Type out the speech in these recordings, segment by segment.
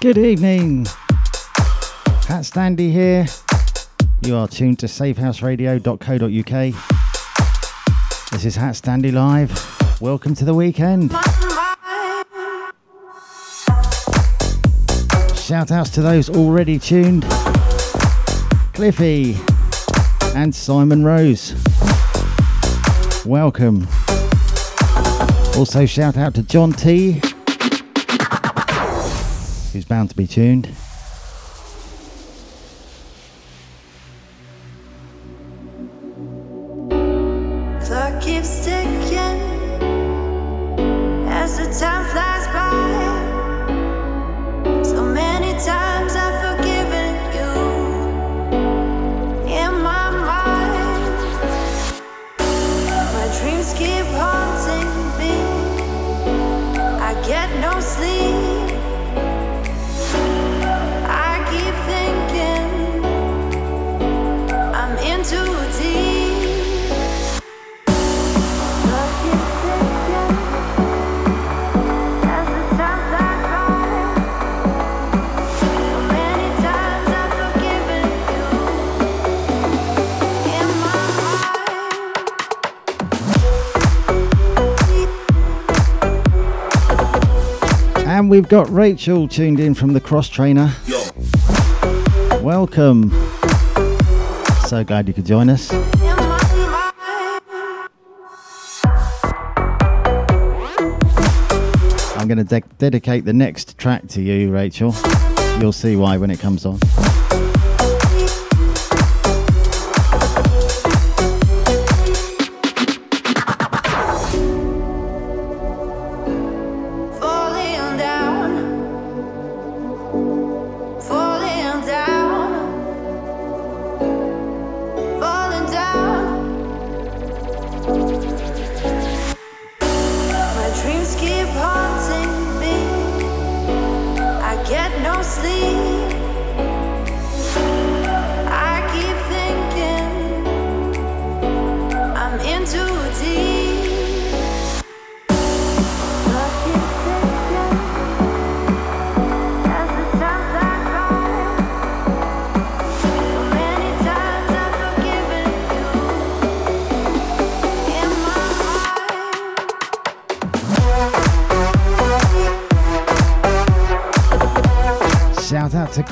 Good evening. HatStandy here. You are tuned to safehouseradio.co.uk. This is HatStandy Live. Welcome to the weekend. Shout outs to those already tuned Cliffy and Simon Rose. Welcome. Also, shout out to John T, who's bound to be tuned. We've got Rachel tuned in from the cross trainer. Yo. Welcome. So glad you could join us. I'm going to de- dedicate the next track to you, Rachel. You'll see why when it comes on.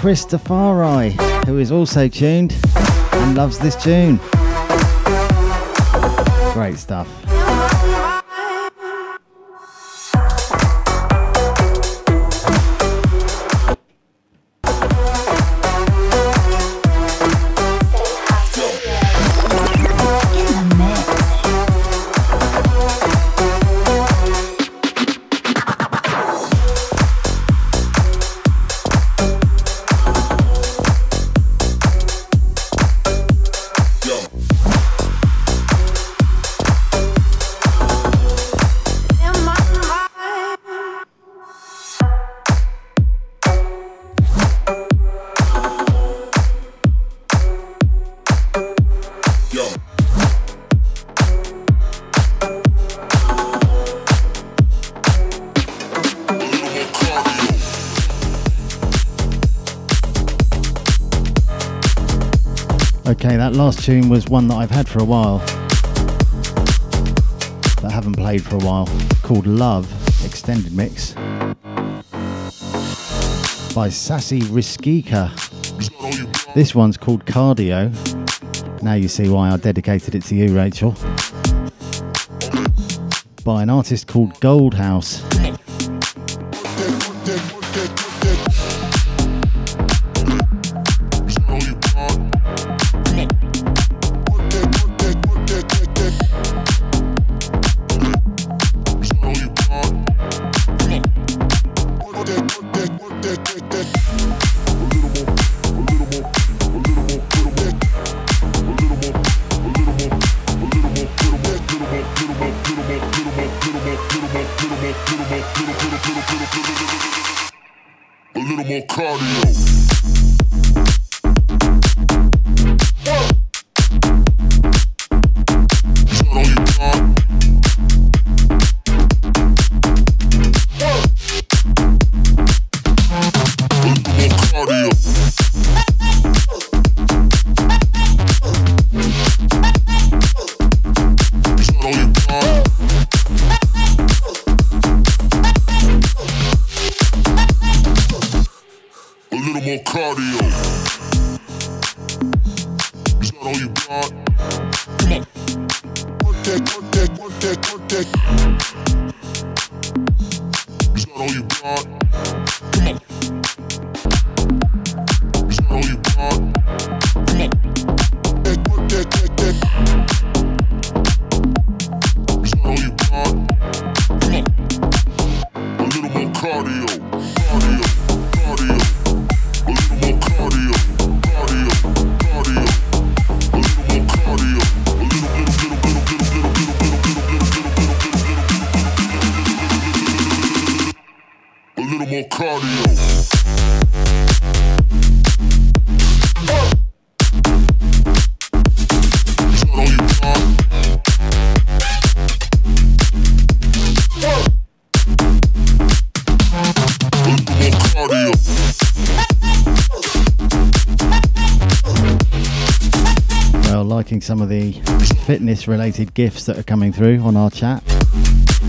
To Christopher who is also tuned and loves this tune. Great stuff. Last tune was one that I've had for a while, that I haven't played for a while, called Luv Extended Mix by Sasi Riscica. This one's called Cardio. Now you see why I dedicated it to you, Rachel. By an artist called Gold Some of the fitness related gifts that are coming through on our chat,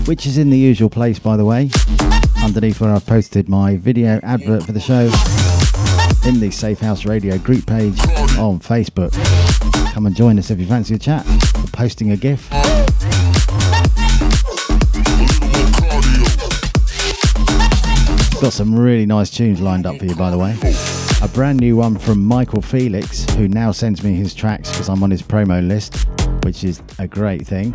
which is in the usual place, by the way, underneath where I've posted my video advert for the show in the Safe House Radio group page on Facebook. Come and join us if you fancy a chat or posting a GIF. Got some really nice tunes lined up for you, by the way. A brand new one from Michael Felix, who now sends me his tracks because I'm on his promo list, which is a great thing.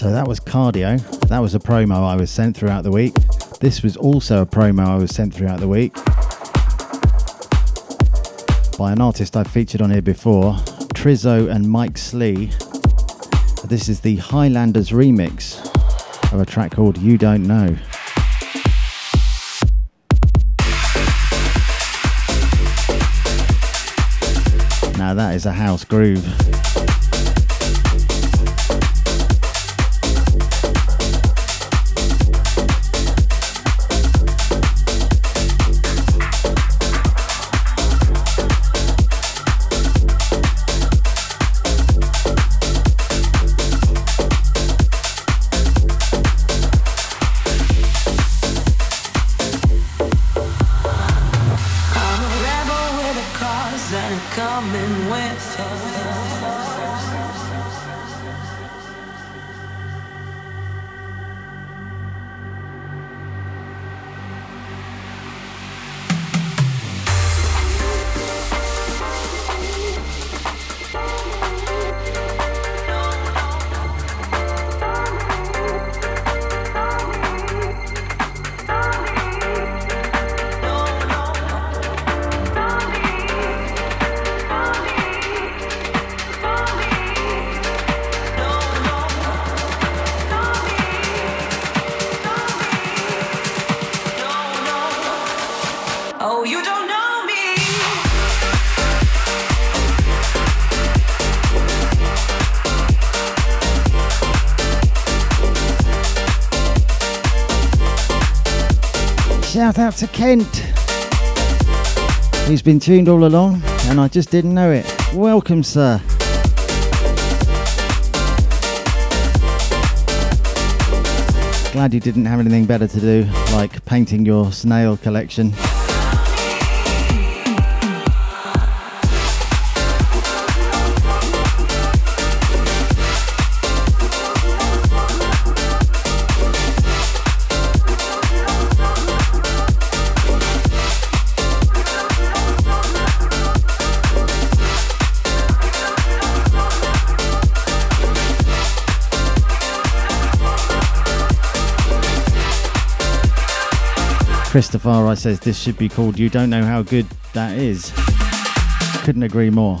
Cardio. That was a promo I was sent throughout the week. This was also a promo I was sent throughout the week by an artist I've featured on here before, Trizzoh and Mike Slee. This is the Highlanderz remix of a track called You Don't Know. Now that is a house groove. Shout out to Kent, who's been tuned all along, and I just didn't know it. Welcome, sir. Glad you didn't have anything better to do, like painting your snail collection. Christopher I says this should be called You Don't Know How Good That Is. Couldn't agree more.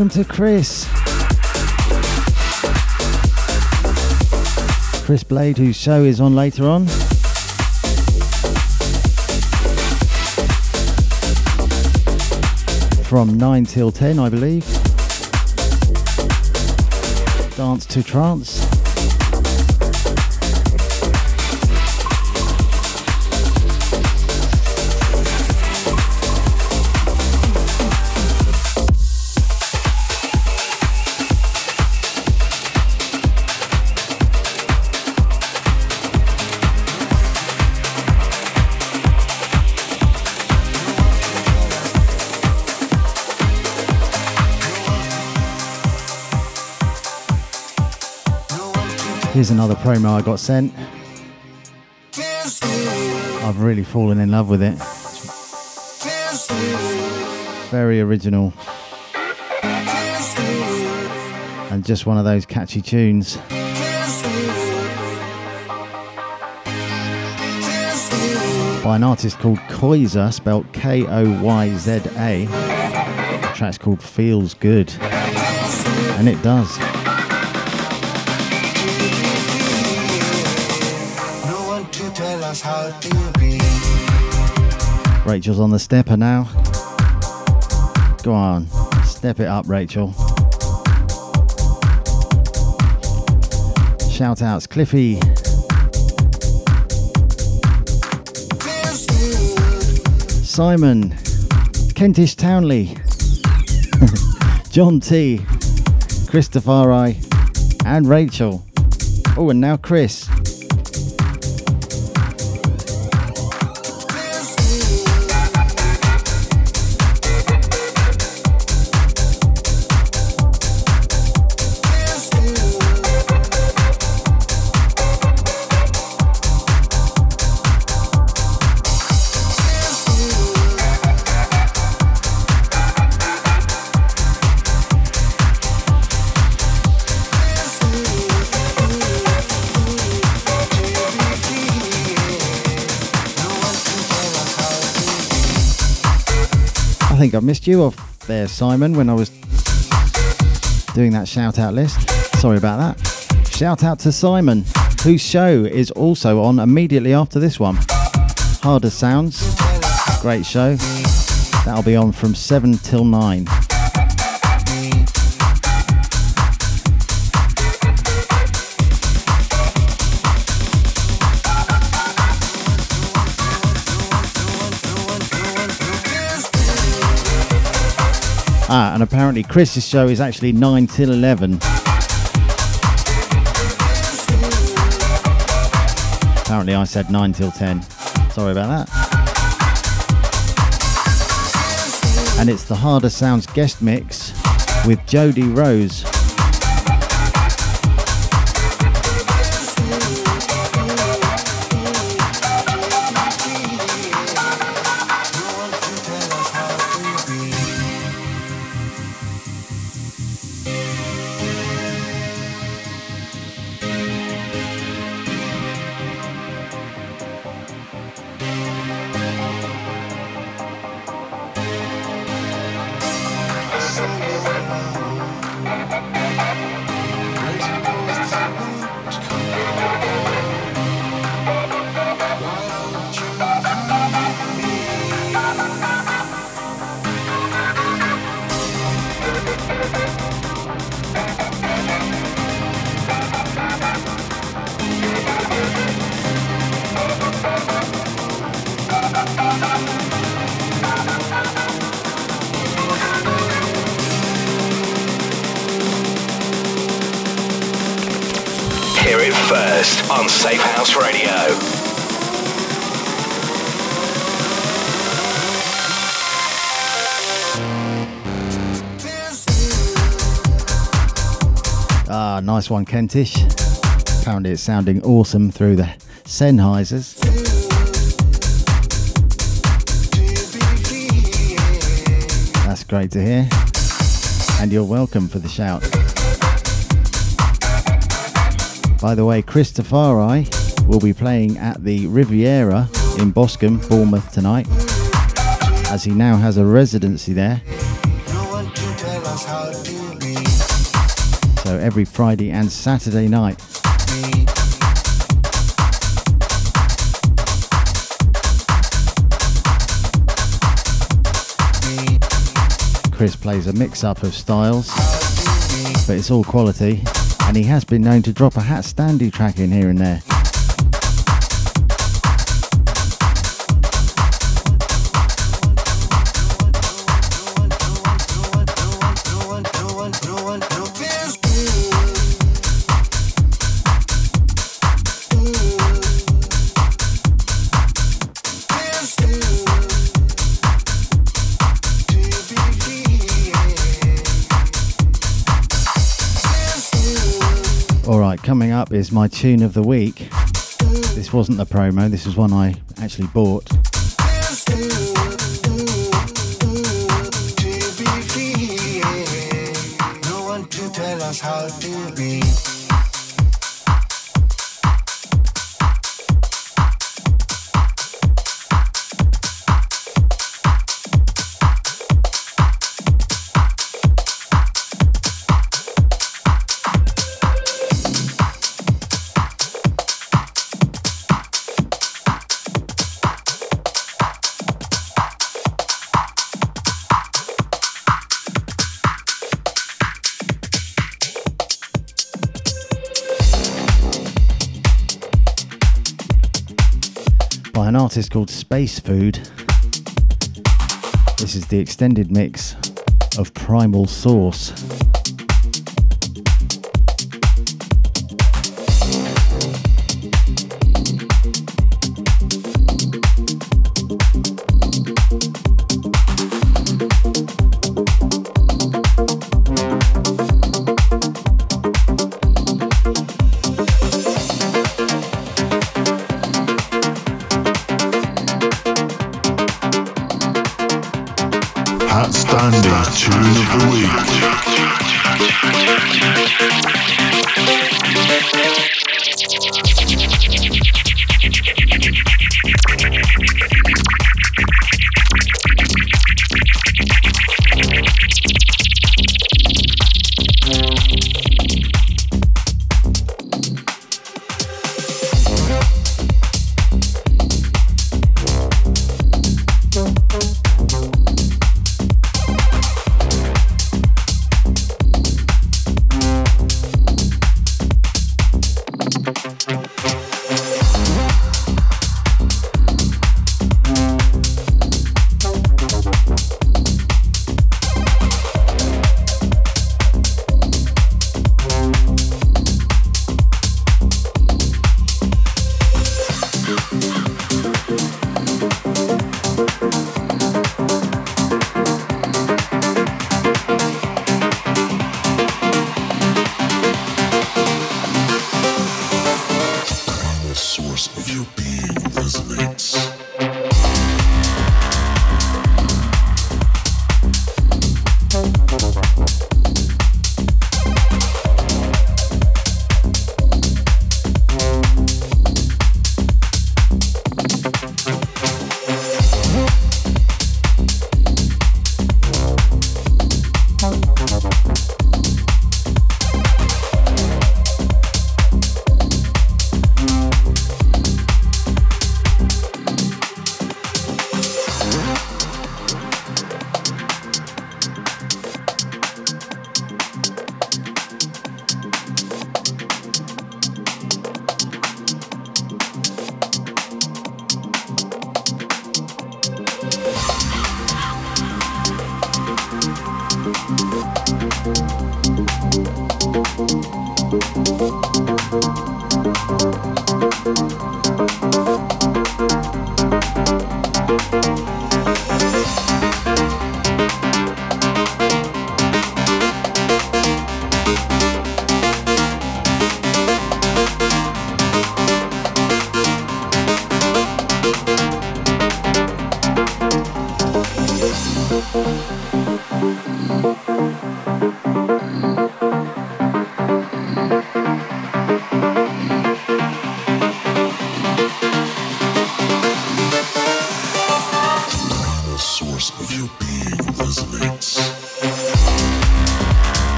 Welcome to Chris. Chris Blade, whose show is on later on. From 9 till 10, I believe. Dance to Trance. Here's another promo I got sent. I've really fallen in love with it. Very original. And just one of those catchy tunes. By an artist called Koyza, spelled K O Y Z A. The track's called Feels Good. And it does. Rachel's on the stepper now. Go on, step it up, Rachel. Shout outs, Cliffy. Simon, Kentish Townley, John T, Christopher I, and Rachel. Oh, and now Chris. Think I missed you off there, Simon, when I was doing that shout out list. Sorry about that. Shout out to Simon, whose show is also on immediately after this one. Harder Sounds, great show. That'll be on from 7 till 9. Ah, and apparently Chris's show is actually 9 till 11. Apparently I said 9 till 10. Sorry about that. and it's the Harder Sounds guest mix with Jody Rose. Ah, one, Kentish. Apparently, it's sounding awesome through the Sennheisers. That's great to hear. And you're welcome for the shout. By the way, Christopher will be playing at the Riviera in Boscombe, Bournemouth tonight, as he now has a residency there. So every Friday and Saturday night. Chris plays a mix up of styles, but it's all quality, and he has been known to drop a HatStandy track in here and there. Up is my tune of the week. This wasn't the promo, this is one I actually bought. Artist called Space Food. This is the extended mix of Primal Source.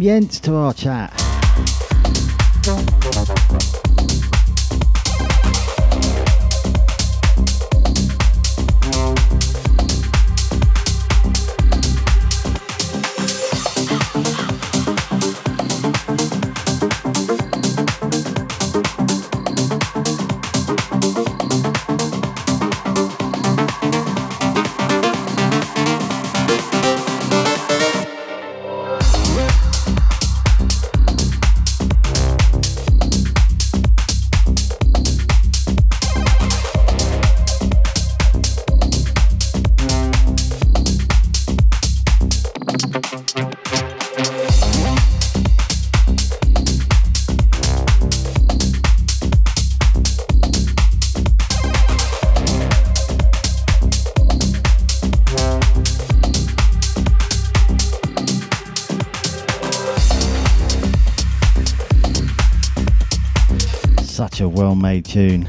Jens to our chat. Well-made tune.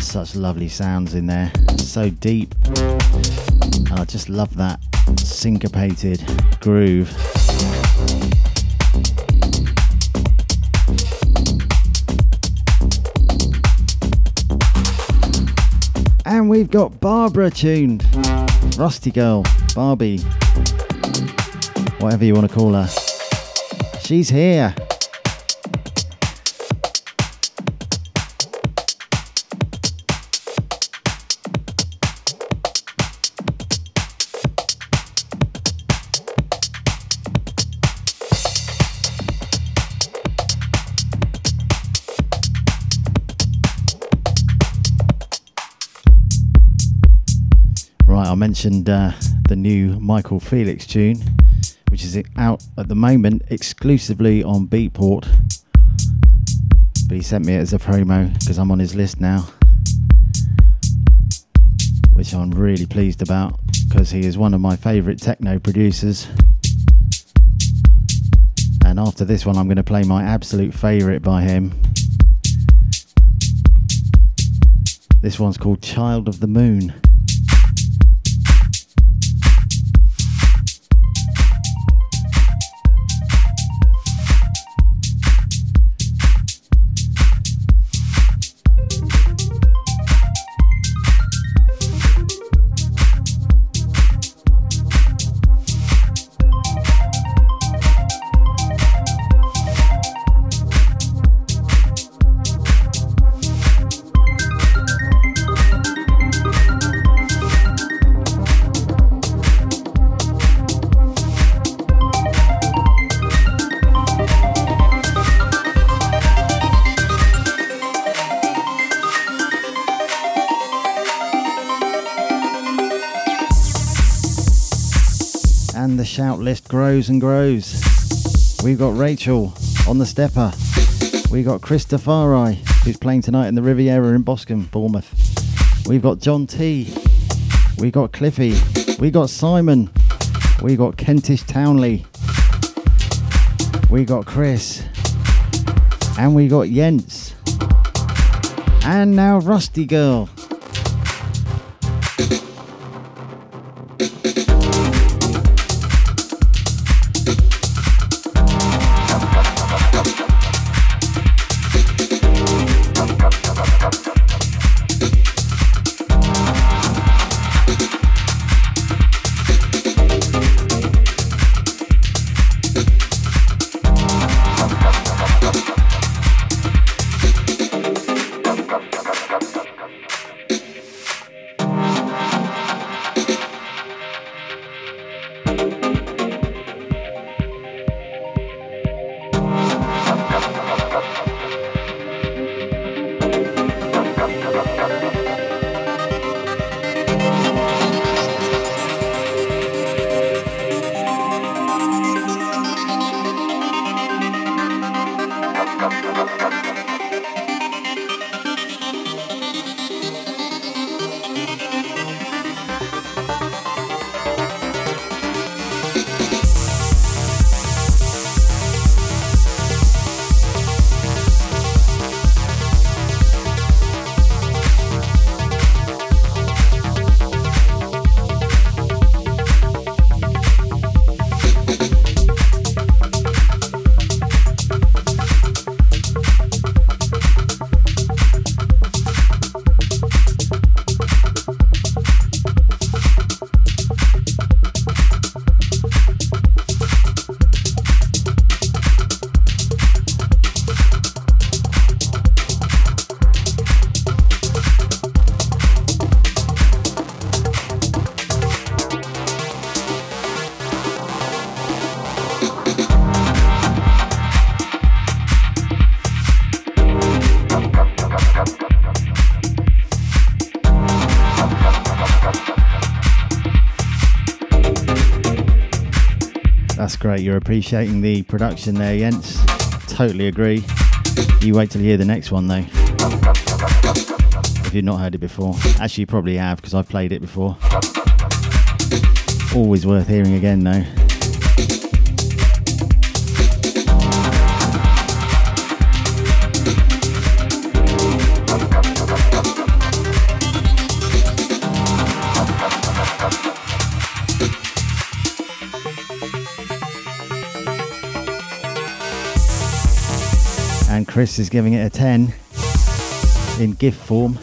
Such lovely sounds in there, so deep. And I just love that syncopated groove. And we've got Barbara tuned. Rusty Girl, Barbie, whatever you want to call her. She's here. Mentioned uh, the new Michael Felix tune, which is out at the moment exclusively on Beatport. But he sent me it as a promo because I'm on his list now, which I'm really pleased about because he is one of my favourite techno producers. And after this one, I'm going to play my absolute favourite by him. This one's called Child of the Moon. Shout list grows and grows. We've got Rachel on the stepper. We've got Christopher who's playing tonight in the Riviera in Boscombe, Bournemouth. We've got John T. We've got Cliffy. We got Simon. We got Kentish Townley. We got Chris. And we got Jens. And now Rusty Girl. You're appreciating the production there, Jens. Totally agree. You wait till you hear the next one, though. If you've not heard it before. Actually, you probably have, because I've played it before. Always worth hearing again, though. Chris is giving it a 10 in gift form.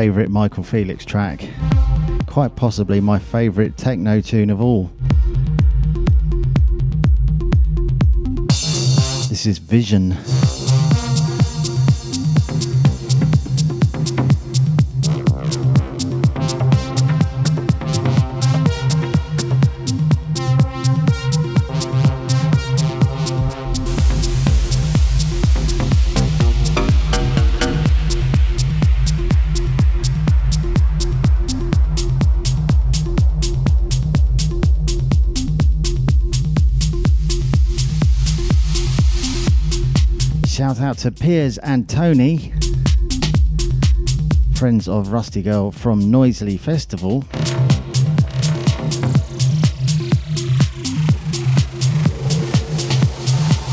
Favourite Michael Felix track. Quite possibly my favourite techno tune of all. This is Vision. To Piers and Tony, friends of Rusty Girl from Noisily Festival.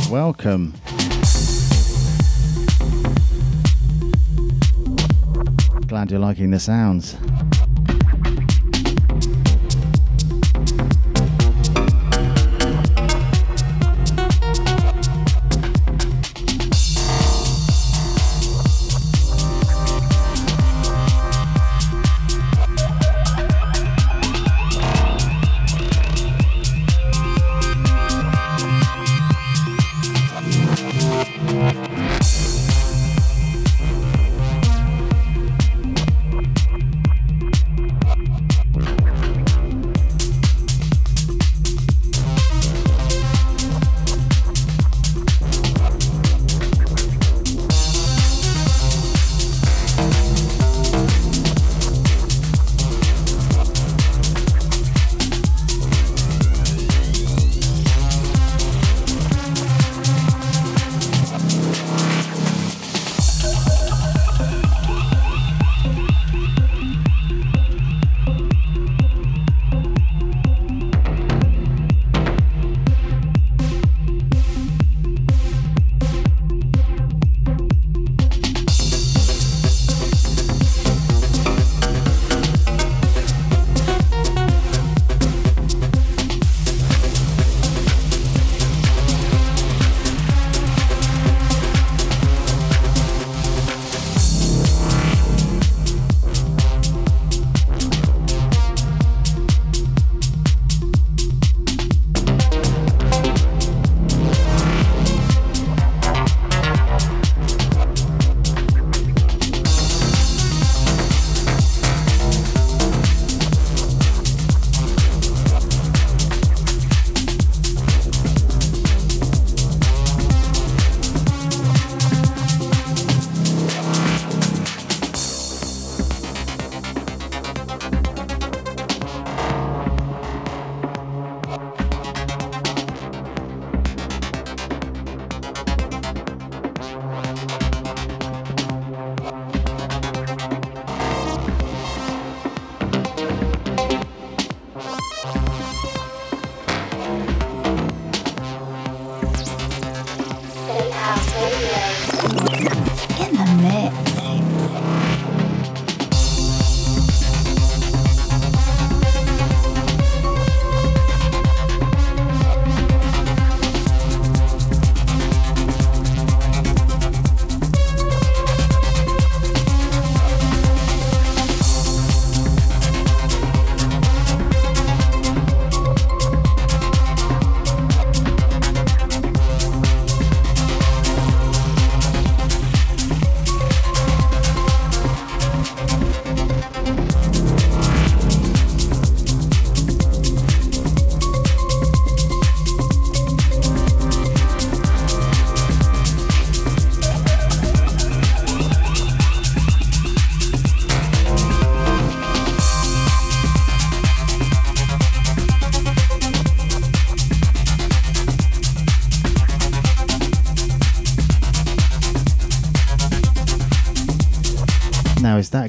Welcome. Glad you're liking the sounds.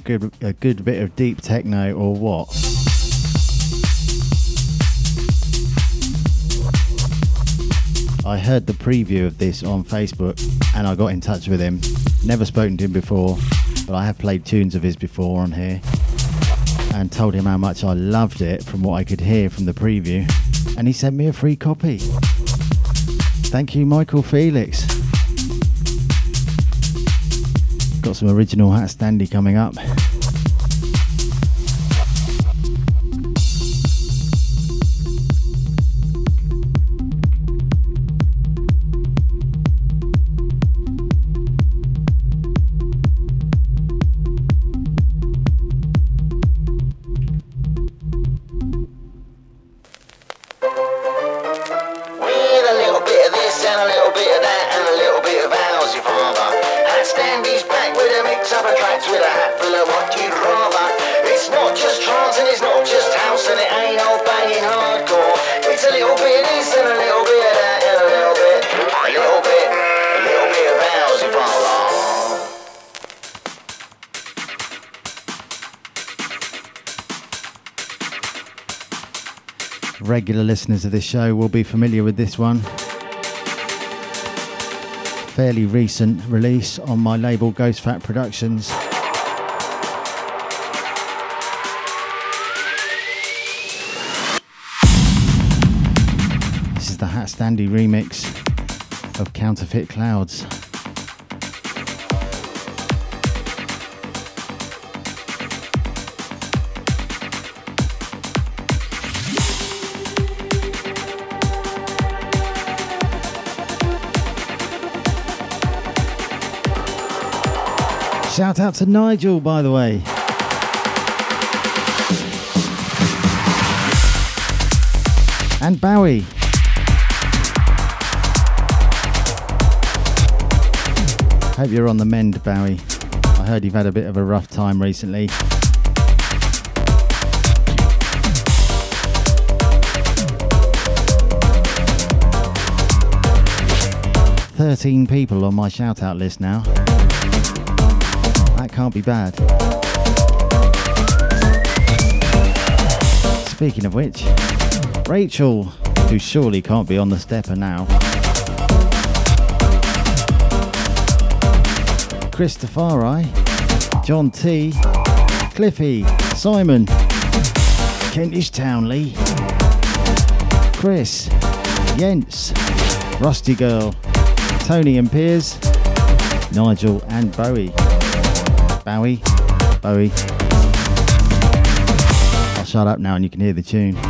Good a good bit of deep techno or what? I heard the preview of this on Facebook and I got in touch with him. Never spoken to him before, but I have played tunes of his before on here and told him how much I loved it from what I could hear from the preview. And he sent me a free copy. Thank you, Michael Felix. Got some original HatStandy coming up. Regular listeners of this show will be familiar with this one. Fairly recent release on my label Ghost Fat Productions. This is the HatStandy remix of Counterfeit Clouds. Shout out to Nigel, by the way. And Bowie. Hope you're on the mend, Bowie. I heard you've had a bit of a rough time recently. Thirteen people on my shout out list now. Can't be bad. Speaking of which, Rachel, who surely can't be on the stepper now. Christopher, John T, Cliffy, Simon, Kentish Townley, Chris, Jens, Rusty Girl, Tony and Piers, Nigel and Bowie. Bowie. Bowie. I'll shut up now and you can hear the tune.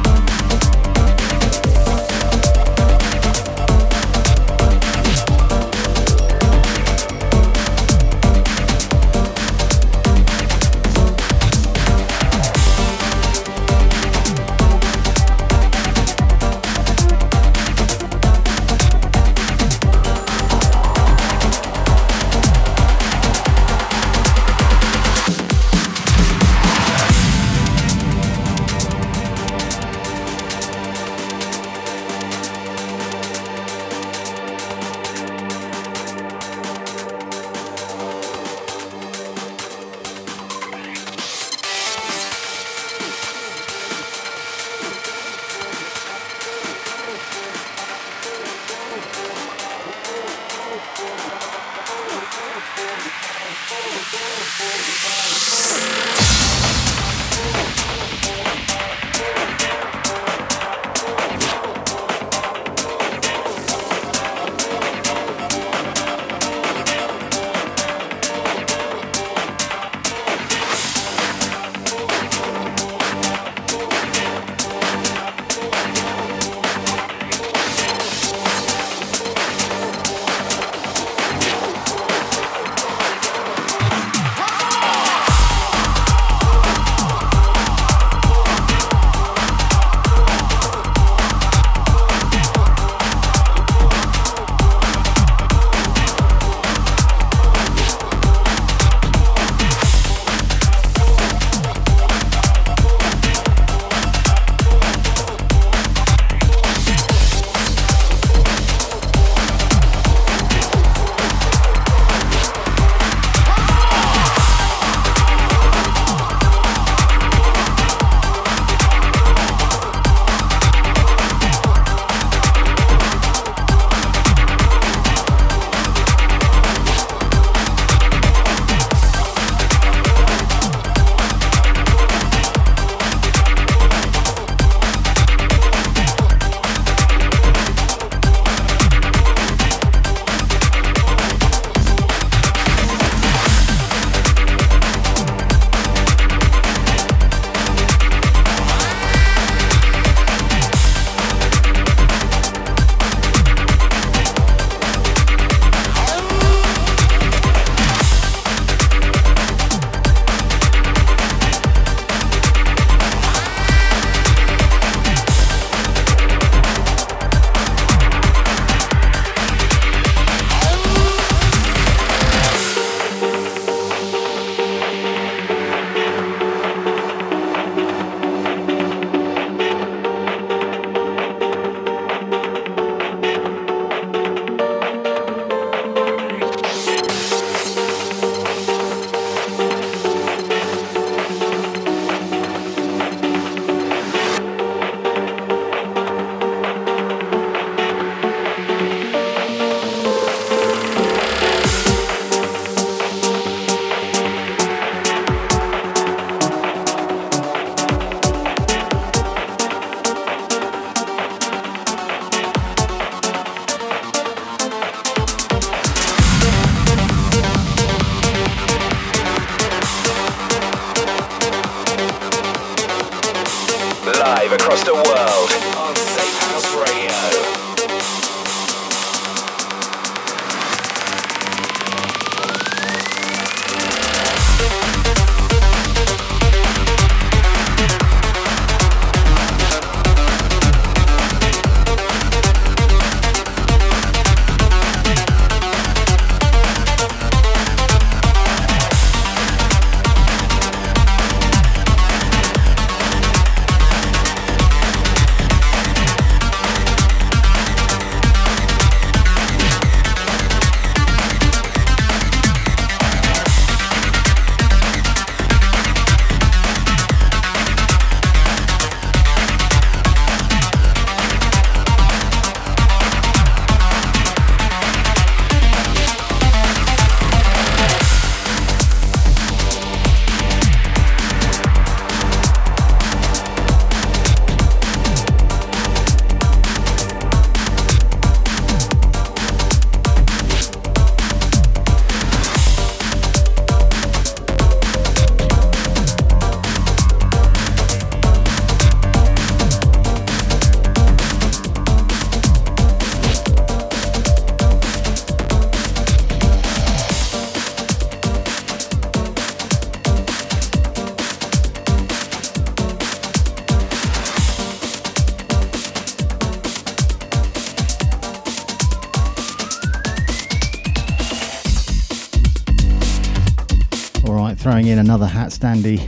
Another HatStandy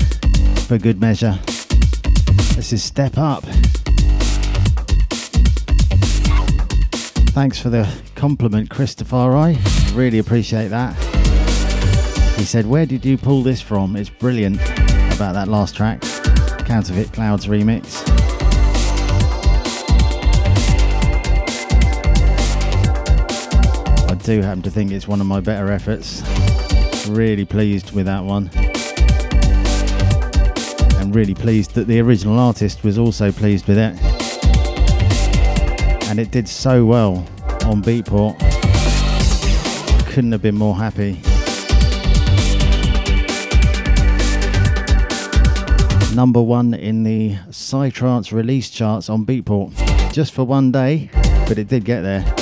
for good measure. This is Step Up. Thanks for the compliment, Christopher. I really appreciate that. He said, Where did you pull this from? It's brilliant about that last track, Counterfeit Clouds remix. I do happen to think it's one of my better efforts. Really pleased with that one really pleased that the original artist was also pleased with it. And it did so well on Beatport. Couldn't have been more happy. Number one in the Psytrance release charts on Beatport. Just for one day, but it did get there.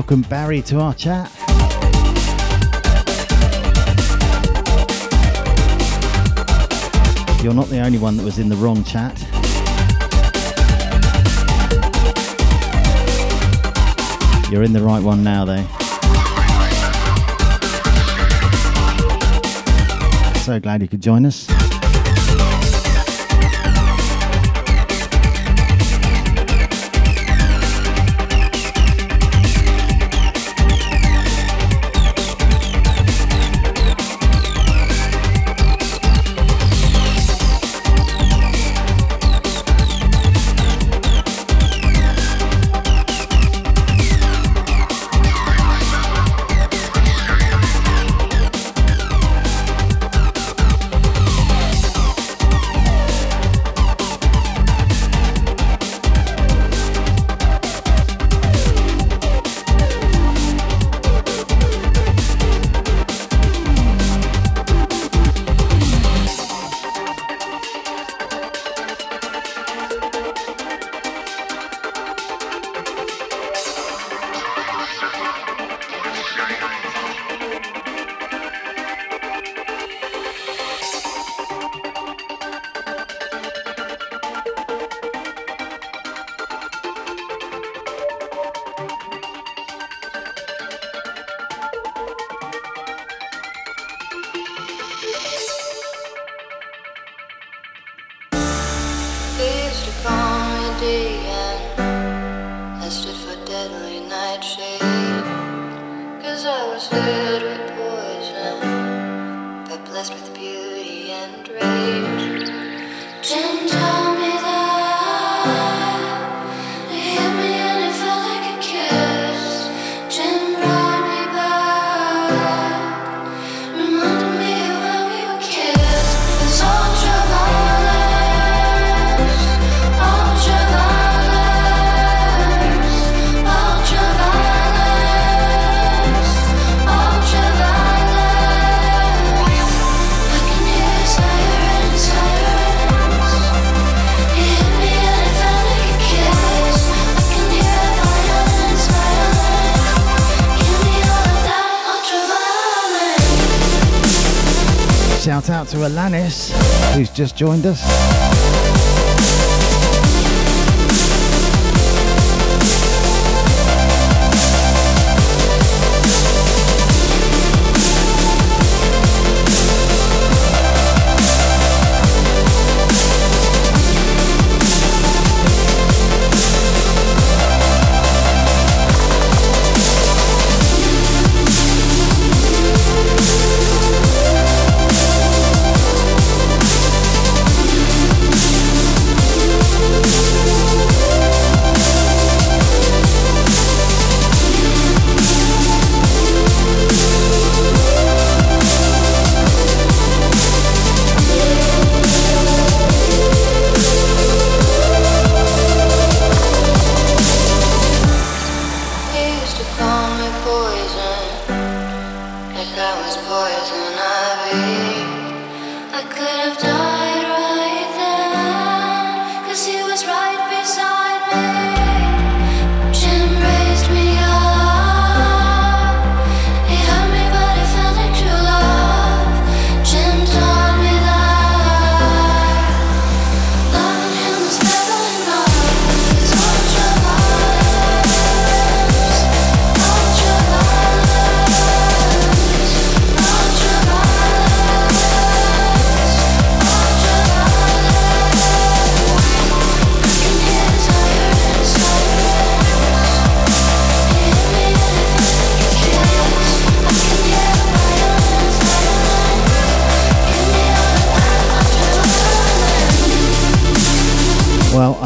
Welcome, Barry, to our chat. You're not the only one that was in the wrong chat. You're in the right one now, though. So glad you could join us. Shout out to Alanis, who's just joined us. poison ivy. I could have died right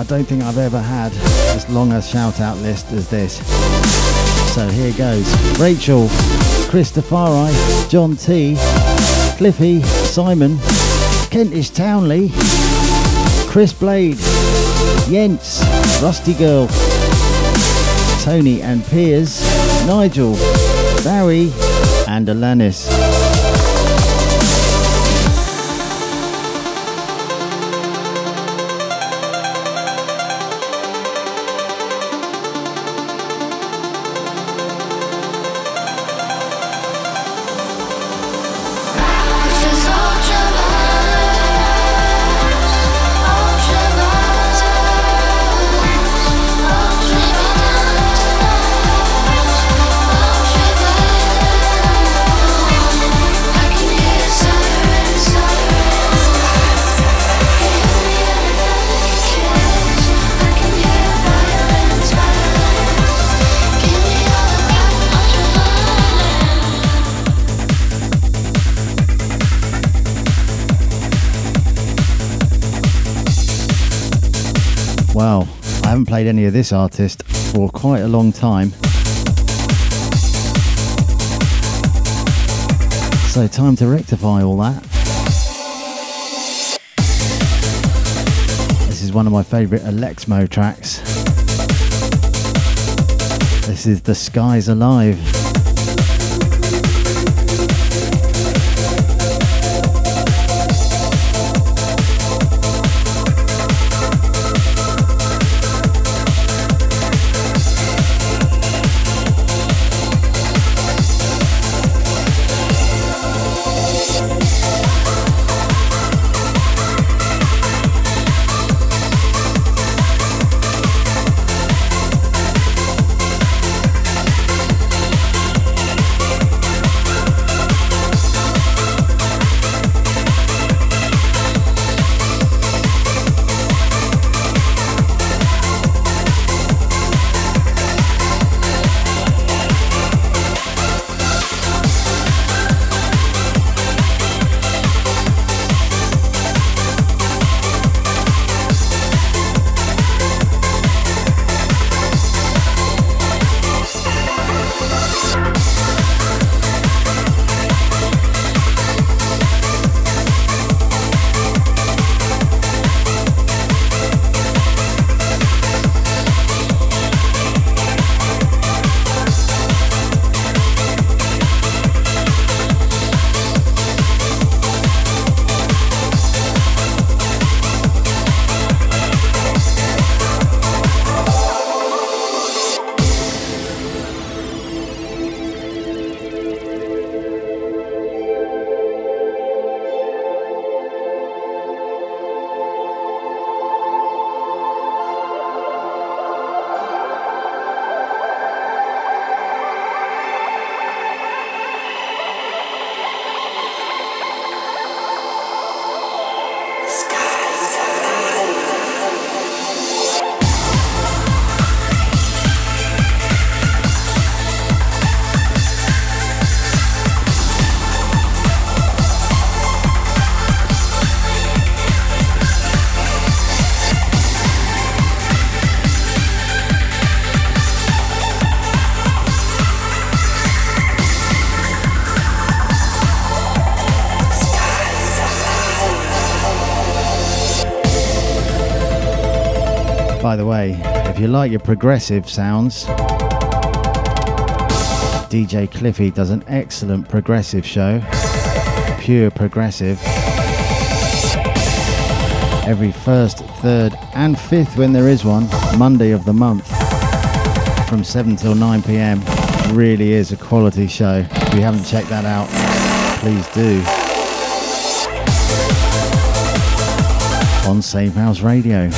don't think I've ever had as long a shout out list as this. So here goes Rachel, Christopher, John T, Cliffy, Simon, Kentish Townley, Chris Blade, Yentz, Rusty Girl, Tony and Piers, Nigel, Barry, and Alanis. Played any of this artist for quite a long time. So, time to rectify all that. This is one of my favourite AlexMo tracks. This is The Sky's Alive. You like your progressive sounds, DJ Cliffy does an excellent progressive show, pure progressive. every first, third, and fifth when there is one, Monday of the month from 7 till 9 pm. Really is a quality show. If you haven't checked that out, please do. On Safehouse Radio.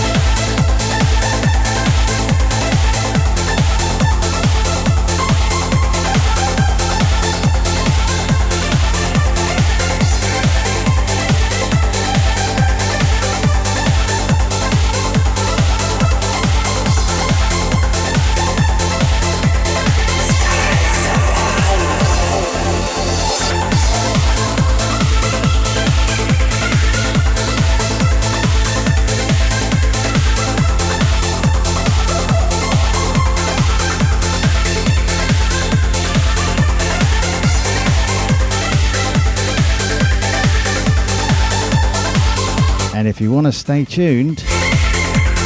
Want to stay tuned,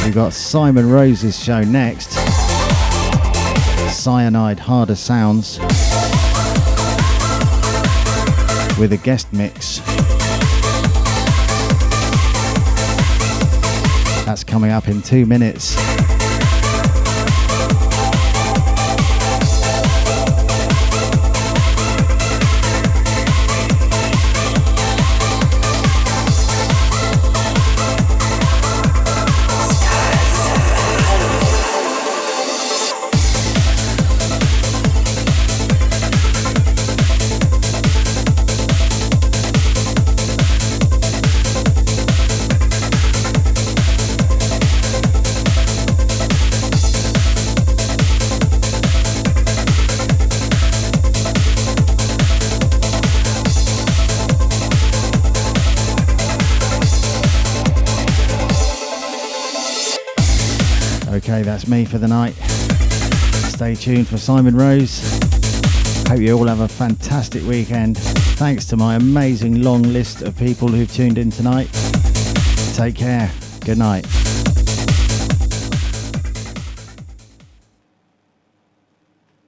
we've got Simon Rose's show next. Cyanide Harder Sounds with a guest mix. That's coming up in two minutes. Okay, that's me for the night. Stay tuned for Simon Rose. Hope you all have a fantastic weekend. Thanks to my amazing long list of people who've tuned in tonight. Take care. Good night.